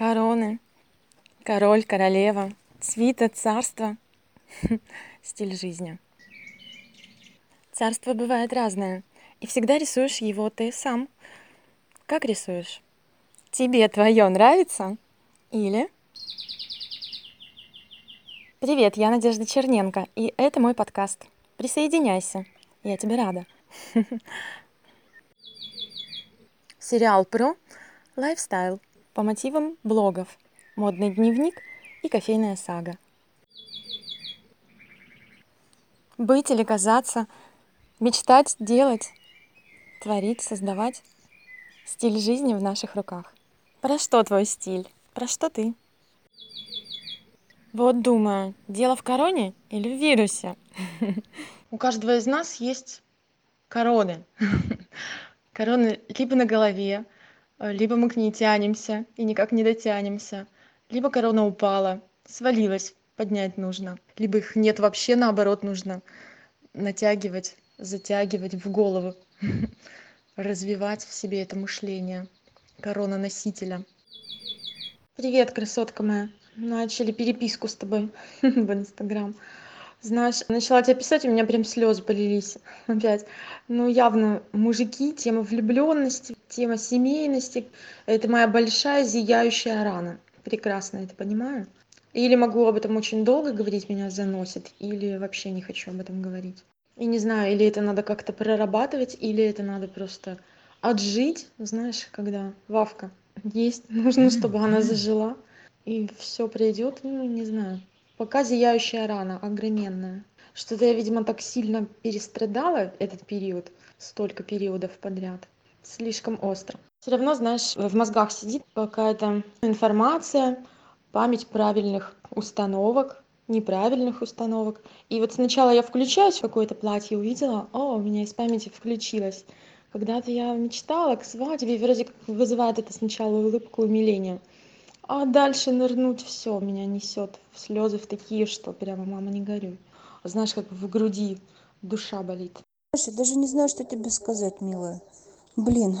короны, король, королева, свита, царство, стиль жизни. Царство бывает разное, и всегда рисуешь его ты сам. Как рисуешь? Тебе твое нравится? Или... Привет, я Надежда Черненко, и это мой подкаст. Присоединяйся, я тебе рада. Сериал про лайфстайл по мотивам блогов, модный дневник и кофейная сага. Быть или казаться, мечтать, делать, творить, создавать. Стиль жизни в наших руках. Про что твой стиль? Про что ты? Вот думаю, дело в короне или в вирусе? У каждого из нас есть короны. Короны либо на голове, либо мы к ней тянемся и никак не дотянемся, либо корона упала, свалилась, поднять нужно, либо их нет вообще, наоборот, нужно натягивать, затягивать в голову, развивать в себе это мышление корона носителя. Привет, красотка моя начали переписку с тобой в инстаграм знаешь начала тебе писать у меня прям слезы полились опять. Ну явно мужики тема влюблённости тема семейности. Это моя большая зияющая рана. Прекрасно это понимаю. Или могу об этом очень долго говорить меня заносит или вообще не хочу об этом говорить. И не знаю или это надо как-то прорабатывать или это надо просто отжить знаешь когда вавка есть нужно чтобы она зажила и все пройдет ну не знаю пока зияющая рана огроменная. Что-то я видимо так сильно перестрадала этот период столько периодов подряд. Слишком остро. Все равно знаешь в мозгах сидит какая-то информация память правильных установок неправильных установок. И вот сначала я включаюсь в какое-то платье увидела о у меня из памяти включилось когда-то я мечтала к свадьбе вроде как вызывает это сначала улыбку умиления а дальше нырнуть все меня несет в слезы в такие что прямо мама не горюй знаешь как в груди душа болит. Я даже не знаю что тебе сказать милая. Блин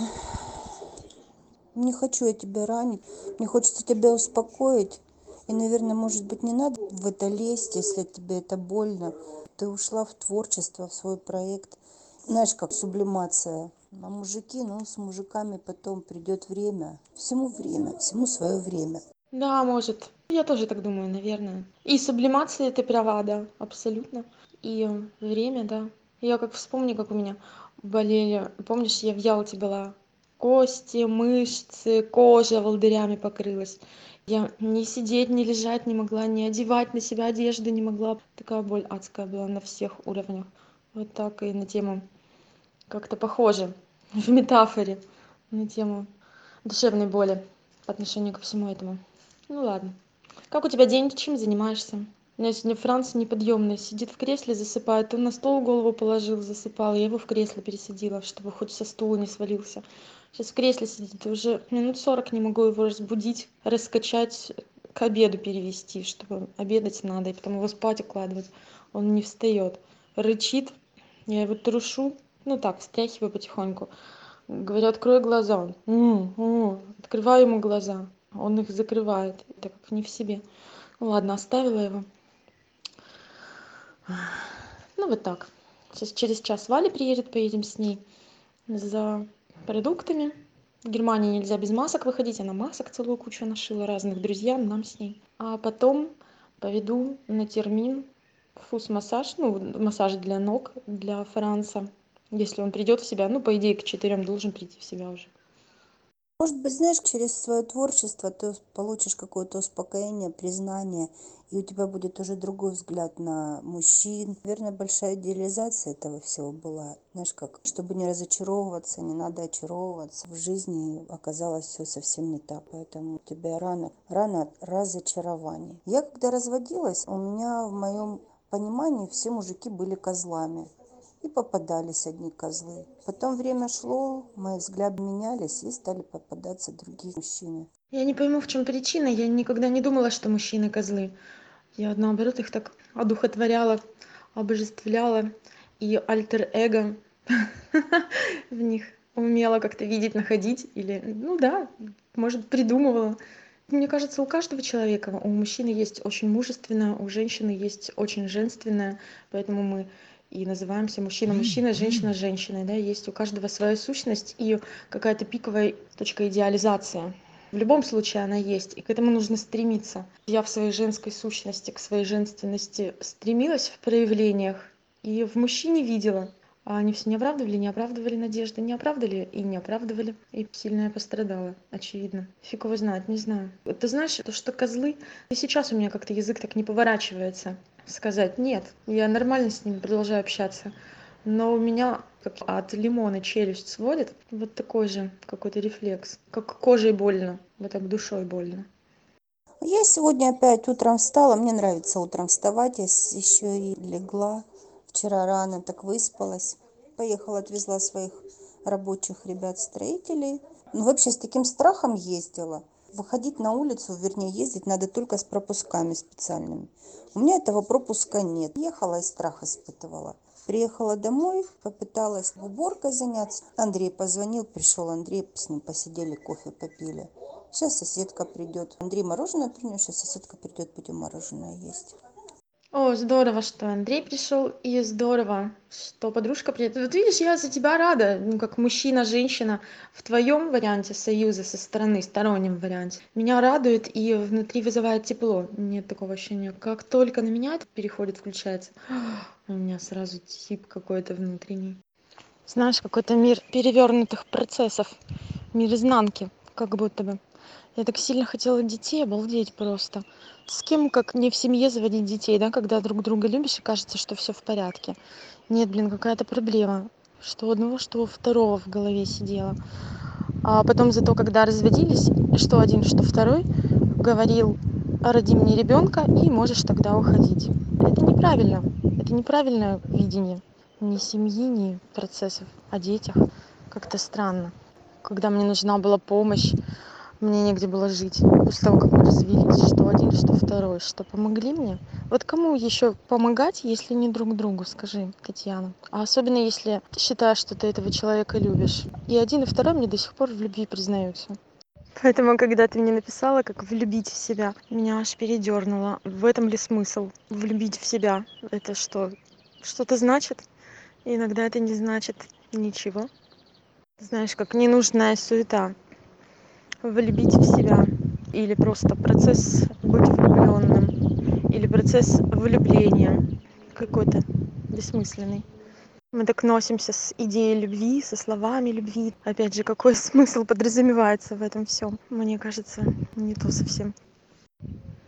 не хочу я тебя ранить. Мне хочется тебя успокоить. И наверное может быть не надо в это лезть если тебе это больно. Ты ушла в творчество в свой проект знаешь как сублимация. А мужики ну с мужиками потом придет время. Всему время всему свое время. Да может. Я тоже так думаю наверное. И сублимация ты права да абсолютно. И время да. Я как вспомню как у меня болели. Помнишь я в ялте была? Кости мышцы кожа волдырями покрылась. Я ни сидеть ни лежать не могла ни одевать на себя одежды не могла. Такая боль адская была на всех уровнях. Вот так и на тему как-то похоже в метафоре на тему душевной боли по отношению ко всему этому. Ну ладно. Как у тебя день? Чем занимаешься? У меня сегодня франц неподъёмный сидит в кресле засыпает. Он на стол голову положил засыпал. Я его в кресло пересадила чтобы хоть со стула не свалился. Сейчас в кресле сидит. Уже минут сорок не могу его разбудить раскачать к обеду перевести чтобы обедать надо и потом его спать укладывать. Он не встаёт рычит. Я его трушу ну так встряхиваю потихоньку. Говорю открой глаза он открываю ему глаза он их закрывает так как не в себе. Ладно оставила его. Ну вот так. Сейчас через час валя приедет поедем с ней за продуктами. В германии нельзя без масок выходить. Она масок целую кучу нашила разных друзьям нам с ней. А потом поведу на термин фуз-массаж ну массаж для ног для франца если он придёт в себя ну по идее к четырём должен прийти в себя уже. Может быть знаешь через своё творчество ты получишь какое-то успокоение признание и у тебя будет уже другой взгляд на мужчин. Наверное большая идеализация этого всего была. Знаешь как чтобы не разочаровываться не надо очаровываться. В жизни оказалось всё совсем не так поэтому у тебя рано рано разочарование. Я когда разводилась у меня в моем понимании все мужики были козлами и попадались одни козлы. Потом время шло мои взгляды менялись и стали попадаться другие мужчины. Я не пойму в чём причина. Я никогда не думала что мужчины козлы. Я наоборот их так одухотворяла обожествляла и альтер-эго в них умела как-то видеть находить или ну да может придумывала. Мне кажется у каждого человека у мужчины есть очень мужественная у женщины есть очень женственная поэтому мы и называемся мужчина мужчиной женщина женщиной да есть у каждого своя сущность и какая-то пиковая точка идеализации. В любом случае она есть и к этому нужно стремиться. Я в своей женской сущности к своей женственности стремилась в проявлениях и в мужчине видела. А они все не оправдывали не оправдывали надежды не оправдали и не оправдывали. И сильно я пострадала очевидно. Фиг его знает не знаю. Ты знаешь то что козлы и сейчас у меня как-то язык так не поворачивается сказать нет я нормально с ними продолжаю общаться но у меня как от лимона челюсть сводит вот такой же какой-то рефлекс. Как кожей больно вот так душой больно. Я сегодня опять утром встала мне нравится утром вставать я еще и легла вчера рано так выспалась. Поехала отвезла своих рабочих ребят строителей. Ну вообще с таким страхом ездила выходить на улицу вернее ездить надо только с пропусками специальными. У меня этого пропуска нет. Ехала и страх испытывала. Приехала домой попыталась уборкой заняться. Андрей позвонил пришел андрей с ним посидели кофе попили. Сейчас соседка придет. Андрей мороженое принес сейчас соседка придет будем мороженое есть о здорово что андрей пришел и здорово что подружка приедет. Вот видишь я за тебя рада ну как мужчина женщина в твоем варианте союза со стороны стороннем варианте. Меня радует и внутри вызывает тепло. Нет такого ощущения. Как только на меня это переходит включается у меня сразу тип какой-то внутренний. Знаешь какой-то мир перевёрнутых процессов мир изнанки как будто бы я так сильно хотела детей обалдеть просто. С кем как не в семье заводить детей да когда друг друга любишь и кажется что всё в порядке. Нет блин какая-то проблема. Что у одного что у второго в голове сидело. А потом зато когда разводились что один что второй говорил роди мне ребёнка и можешь тогда уходить это неправильно. Это неправильное видение. Ни семьи ни процессов о детях. Как-то странно. Когда мне нужна была помощь мне негде было жить. После того как мы развелись что один что второй что помогли мне. Вот кому ещё помогать если не друг другу скажи татьяна? А особенно если ты считаешь что ты этого человека любишь. И один и второй мне до сих пор в любви признаются. Поэтому когда ты мне написала как влюбить в себя меня аж передёрнуло. В этом ли смысл влюбить в себя это что что-то значит? Иногда это не значит ничего. Знаешь как ненужная суета влюбить в себя или просто процесс быть влюблённым или процесс влюбления какой-то бессмысленный. Мы так носимся с идеей любви со словами любви. Опять же какой смысл подразумевается в этом всём? Мне кажется не то совсем.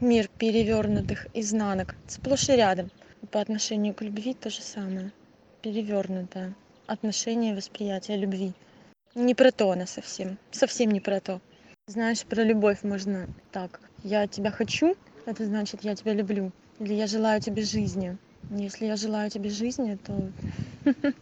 Мир перевёрнутых изнанок сплошь и рядом. По отношению к любви то же самое. Перевёрнутое отношение восприятие любви. Не про то она совсем совсем не про то знаешь про любовь можно так. Я тебя хочу это значит я тебя люблю или я желаю тебе жизни если я желаю тебе жизни то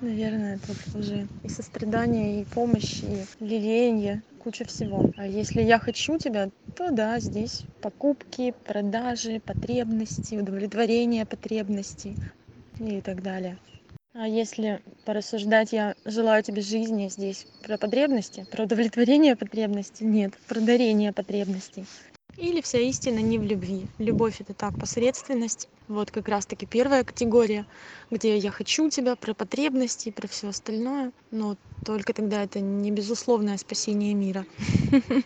наверное тут уже и сострадание и помощь и лелеяние куча всего. А если я хочу тебя то да здесь покупки продажи потребности удовлетворение потребностей и так далее а если порассуждать я желаю тебе жизни здесь про потребности про удовлетворение потребностей нет про дарение потребностей. Или вся истина не в любви. Любовь это так посредственность. Вот как раз таки первая категория где я хочу тебя про потребности про всё остальное. Но только тогда это не безусловное спасение мира.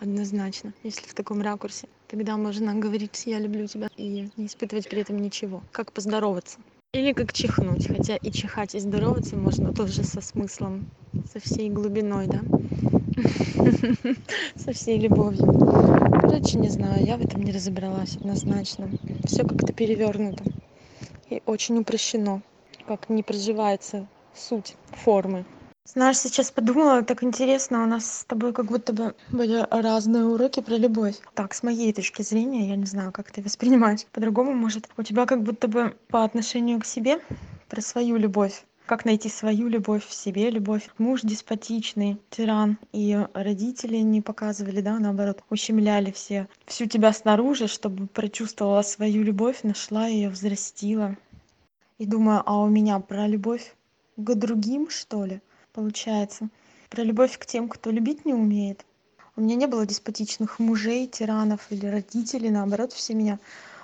Однозначно если в таком ракурсе. Тогда можно говорить я люблю тебя и не испытывать при этом ничего. Как поздороваться или как чихнуть хотя и чихать и здороваться можно тоже со смыслом со всей глубиной да? Со всей любовью. Короче не знаю я в этом не разобралась однозначно. Всё как-то перевёрнуто и очень упрощено как не проживается суть формы знаешь сейчас подумала так интересно у нас с тобой как будто бы были разные уроки про любовь. Так с моей точки зрения я не знаю как ты воспринимаешь по-другому может у тебя как будто бы по отношению к себе про свою любовь как найти свою любовь в себе любовь муж деспотичный тиран и родители не показывали да наоборот ущемляли все всю тебя снаружи чтобы прочувствовала свою любовь нашла её взрастила. И думаю а у меня про любовь к другим что ли получается. Про любовь к тем кто любить не умеет. У меня не было деспотичных мужей тиранов или родителей наоборот все меня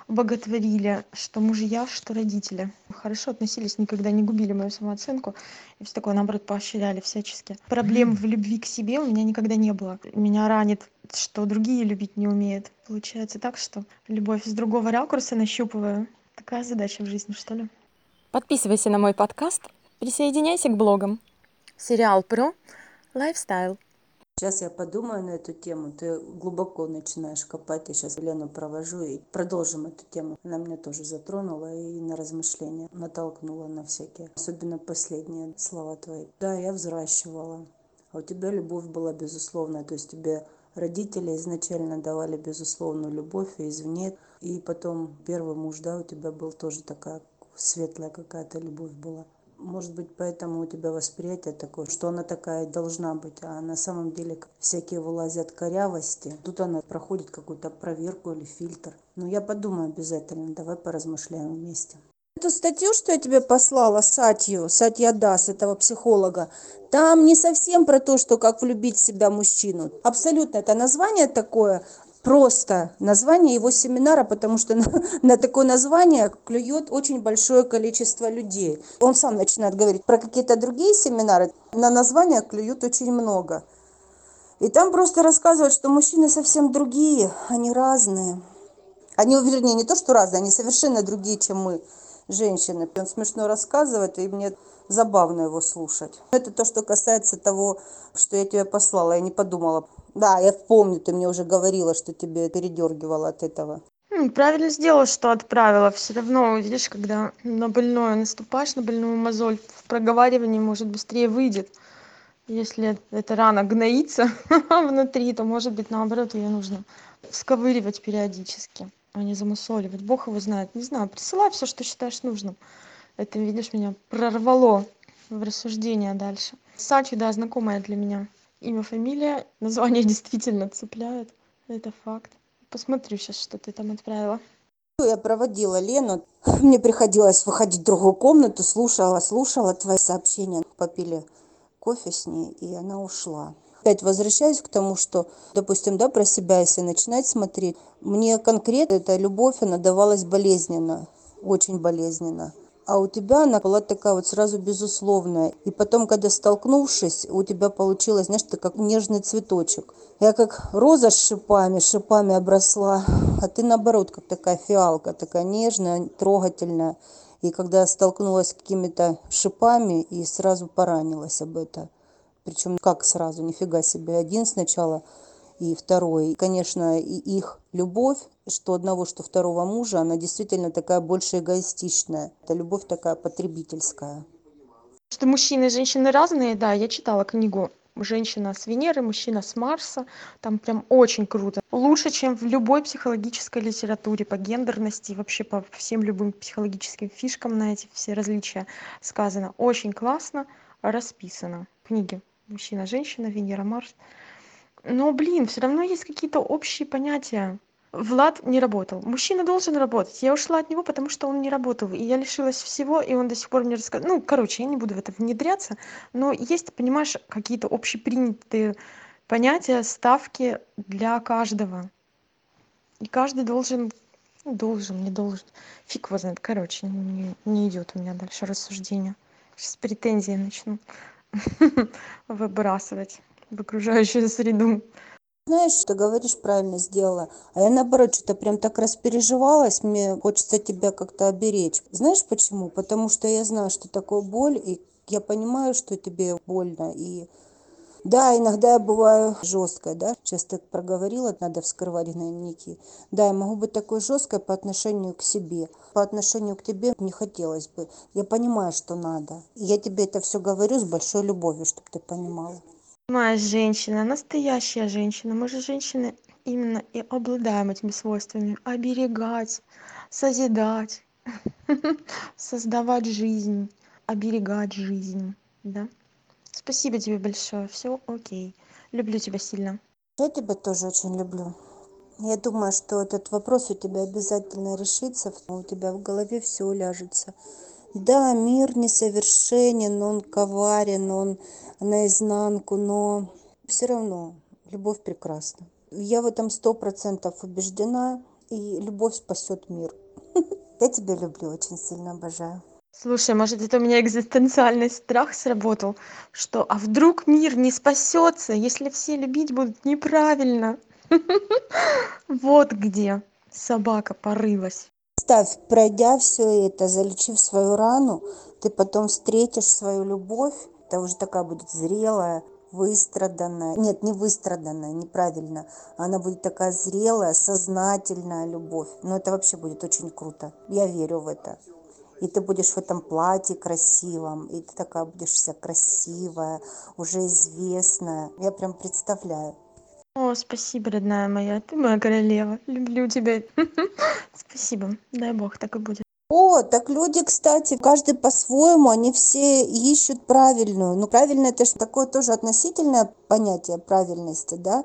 боготворили. Что мужья что родители. Хорошо относились никогда не губили мою самооценку. И всё такое наоборот поощряли всячески. Проблем в любви к себе у меня никогда не было. Меня ранит что другие любить не умеют. Получается так что любовь с другого ракурса нащупываю. Такая задача в жизни что ли? Подписывайся на мой подкаст, присоединяйся к блогам. Сериал про лайфстайл. Сейчас я подумаю на эту тему, ты глубоко начинаешь копать. Я сейчас Лену провожу и продолжим эту тему. Она меня тоже затронула и на размышления натолкнула на всякие. Особенно последние слова твои. Да, я взращивала. А у тебя любовь была безусловная. То есть тебе родители изначально давали безусловную любовь и извне. И потом первый муж, да, у тебя был тоже такая светлая какая-то любовь была может быть поэтому у тебя восприятие такое что она такая должна быть а на самом деле всякие вылазят корявости. Тут она проходит какую-то проверку или фильтр. Но я подумаю обязательно давай поразмышляем вместе. Эту статью что я тебе послала сатью сатья дас этого психолога там не совсем про то что как влюбить в себя мужчину. Абсолютно это название такое просто название его семинара потому что на такое название клюет очень большое количество людей. Он сам начинает говорить про какие-то другие семинары на название клюют очень много. И там просто рассказывают что мужчины совсем другие они разные. Они вернее не то что разные они совершенно другие чем мы женщины. Он смешно рассказывает и мне забавно его слушать. Это то что касается того что я тебе послала я не подумала да я помню ты мне уже говорила что тебе передёргивало от этого. Правильно сделала что отправила. Все равно видишь когда на больное наступаешь на больную мозоль в проговаривании может быстрее выйдет. Если эта рана гноится внутри то может быть наоборот её нужно сковыривать периодически а не замусоливать. Бог его знает. Не знаю присылай всё что считаешь нужным. Это видишь меня прорвало в рассуждения дальше. Сачи да знакомая для меня имя фамилия название действительно цепляет. Это факт. Посмотрю сейчас что ты там отправила. Я проводила лену. Мне приходилось выходить в другую комнату слушала слушала твои сообщения. Попили кофе с ней и она ушла. Опять возвращаюсь к тому что допустим да про себя если начинать смотреть. Мне конкретно эта любовь она давалась болезненно очень болезненно а у тебя она была такая вот сразу безусловная. И потом когда столкнувшись у тебя получилось знаешь ты как нежный цветочек. Я как роза с шипами шипами обросла. А ты наоборот как такая фиалка такая нежная трогательная. И когда столкнулась с какими-то шипами и сразу поранилась об это. Причем как сразу? Нифига себе. Один сначала и второй. Конечно и их любовь что одного что второго мужа она действительно такая больше эгоистичная. Это любовь такая потребительская. Что мужчины и женщины разные да я читала книгу женщина с венеры мужчина с марса там прям очень круто. Лучше чем в любой психологической литературе по гендерности вообще по всем любым психологическим фишкам на эти все различия сказано очень классно расписано. Книги мужчина женщина венера марс но блин все равно есть какие-то общие понятия. Влад не работал. Мужчина должен работать. Я ушла от него потому что он не работал. И я лишилась всего и он до сих пор мне рассказывает ну короче я не буду в это внедряться но есть понимаешь какие-то общепринятые понятия ставки для каждого. И каждый должен ну, должен не должен. Фиг его знает. Короче не, не идет у меня дальше рассуждение. Сейчас претензии начну выбрасывать в окружающую среду. Знаешь ты говоришь правильно сделала. А я наоборот что-то прям так распереживалась мне хочется тебя как-то оберечь. Знаешь почему? Потому что я знаю что такое боль и я понимаю что тебе больно. И да иногда я бываю жёсткой да? Сейчас ты проговорила надо вскрывать гнойники да я могу быть такой жёсткой по отношению к себе. По отношению к тебе не хотелось бы. Я понимаю что надо. Я тебе это всё говорю с большой любовью чтобы ты понимала моя женщина настоящая женщина. Мы же женщины именно и обладаем этими свойствами. Оберегать созидать создавать жизнь оберегать жизнь да. Спасибо тебе большое. Все окей. Люблю тебя сильно. Я тебя тоже очень люблю. Я думаю что этот вопрос у тебя обязательно решится у тебя в голове все уляжется да мир несовершенен он коварен он наизнанку но все равно Любовь прекрасна. Я в этом сто процентов убеждена, и любовь спасет мир. Я тебя люблю, очень сильно обожаю. Слушай, может, это у меня экзистенциальный страх сработал, что а вдруг мир не спасется, если все любить будут неправильно? Вот где собака порылась. Ставь, пройдя все это, залечив свою рану, ты потом встретишь свою любовь, это уже такая будет зрелая, выстраданная, нет, не выстраданная, неправильно, она будет такая зрелая, сознательная любовь, но это вообще будет очень круто, я верю в это. И ты будешь в этом платье красивом, и ты такая будешь вся красивая, уже известная. Я прям представляю. О, спасибо, родная моя, ты моя королева, люблю тебя. Спасибо, дай бог, так и будет. О, так люди, кстати, каждый по-своему, они все ищут правильную. Ну, правильно это же такое тоже относительное понятие правильности, да?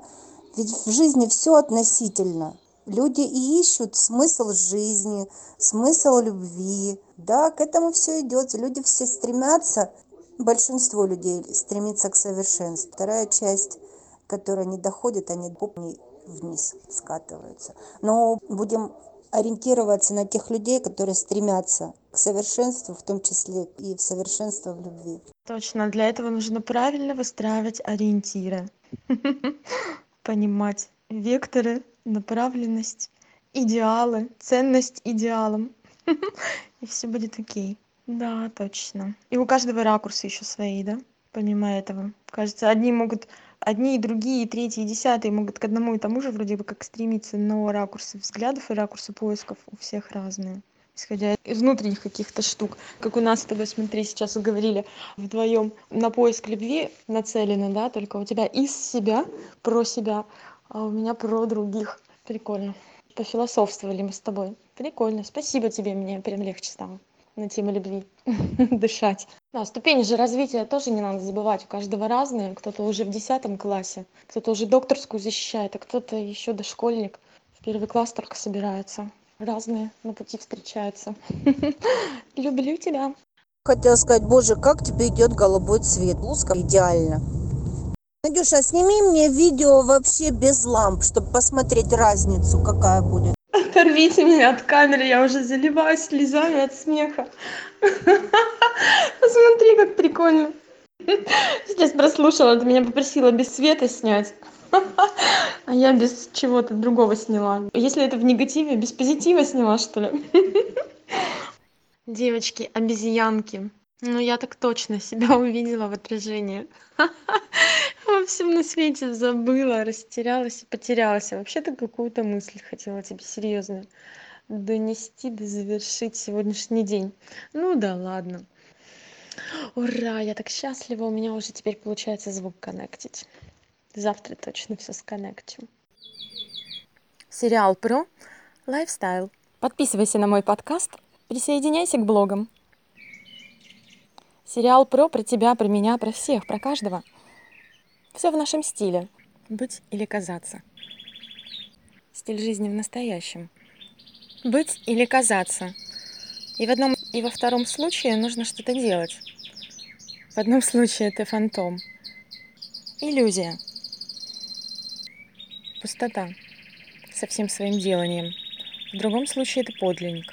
Ведь в жизни все относительно. Люди и ищут смысл жизни, смысл любви. Да, к этому все идет. Люди все стремятся, большинство людей стремится к совершенству. Вторая часть которые не доходят, они попни вниз скатываются. Но будем ориентироваться на тех людей, которые стремятся к совершенству, в том числе и в совершенство в любви. Точно, для этого нужно правильно выстраивать ориентиры, понимать векторы, направленность, идеалы, ценность идеалам, и все будет окей. Да, точно. И у каждого ракурсы еще свои, да? Помимо этого. Кажется, одни могут одни и другие и третьи и десятые могут к одному и тому же вроде бы как стремиться но ракурсы взглядов и ракурсы поисков у всех разные исходя из внутренних каких-то штук. Как у нас с тобой смотри сейчас говорили вдвоем на поиск любви нацелены да только у тебя из себя про себя а у меня про других. Прикольно. Пофилософствовали мы с тобой. Прикольно. Спасибо тебе мне прям легче стало на тему любви дышать да ступени же развития тоже не надо забывать у каждого разные кто-то уже в десятом классе кто-то уже докторскую защищает а кто-то еще дошкольник в первый класс только собирается разные на пути встречаются люблю тебя Хотела сказать, боже, как тебе идет голубой цвет. Блузка идеально. Надюша, сними мне видео вообще без ламп, чтобы посмотреть разницу, какая будет. Оторвите меня от камеры я уже заливаюсь слезами от смеха. Посмотри как прикольно. Сейчас прослушала ты меня попросила без света снять. А я без чего-то другого сняла. Если это в негативе без позитива сняла что ли? Девочки обезьянки ну я так точно себя увидела в отражении. Во всем на свете забыла растерялась и потерялась. А вообще-то какую-то мысль хотела тебе серьёзную донести да завершить сегодняшний день. Ну да ладно. Ура я так счастлива. У меня уже теперь получается звук коннектить. Завтра точно всё сконнектим. Сериал про лайфстайл. Подписывайся на мой подкаст, присоединяйся к блогам. Сериал про про тебя, про меня, про всех, про каждого. Все в нашем стиле. Быть или казаться. Стиль жизни в настоящем. Быть или казаться. И в одном и во втором случае нужно что-то делать. В одном случае это фантом. Иллюзия. Пустота со всем своим деланием. В другом случае это подлинник.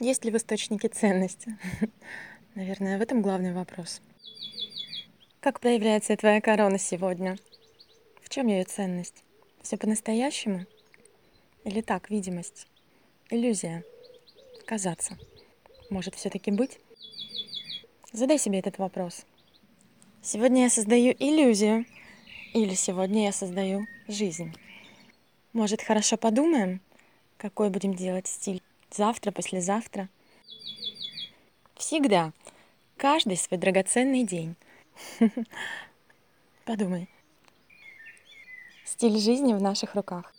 Есть ли в источнике ценности? Наверное, в этом главный вопрос. Как проявляется твоя корона сегодня? В чем ее ценность? Все по-настоящему? Или так, видимость? Иллюзия? Казаться? Может все-таки быть? Задай себе этот вопрос. Сегодня я создаю иллюзию, или сегодня я создаю жизнь. Может, хорошо подумаем, какой будем делать стиль завтра, послезавтра? Всегда, каждый свой драгоценный день. Подумай. Стиль жизни в наших руках.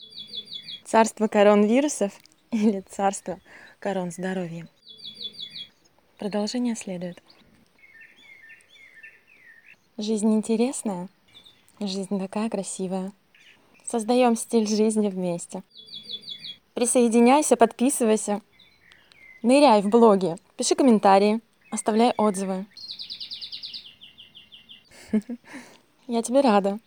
Царство корон вирусов или царство корон здоровья. Продолжение следует. Жизнь интересная, жизнь такая красивая. Создаем стиль жизни вместе. Присоединяйся, подписывайся. Ныряй в блоге, пиши комментарии, оставляй отзывы. Я тебе рада.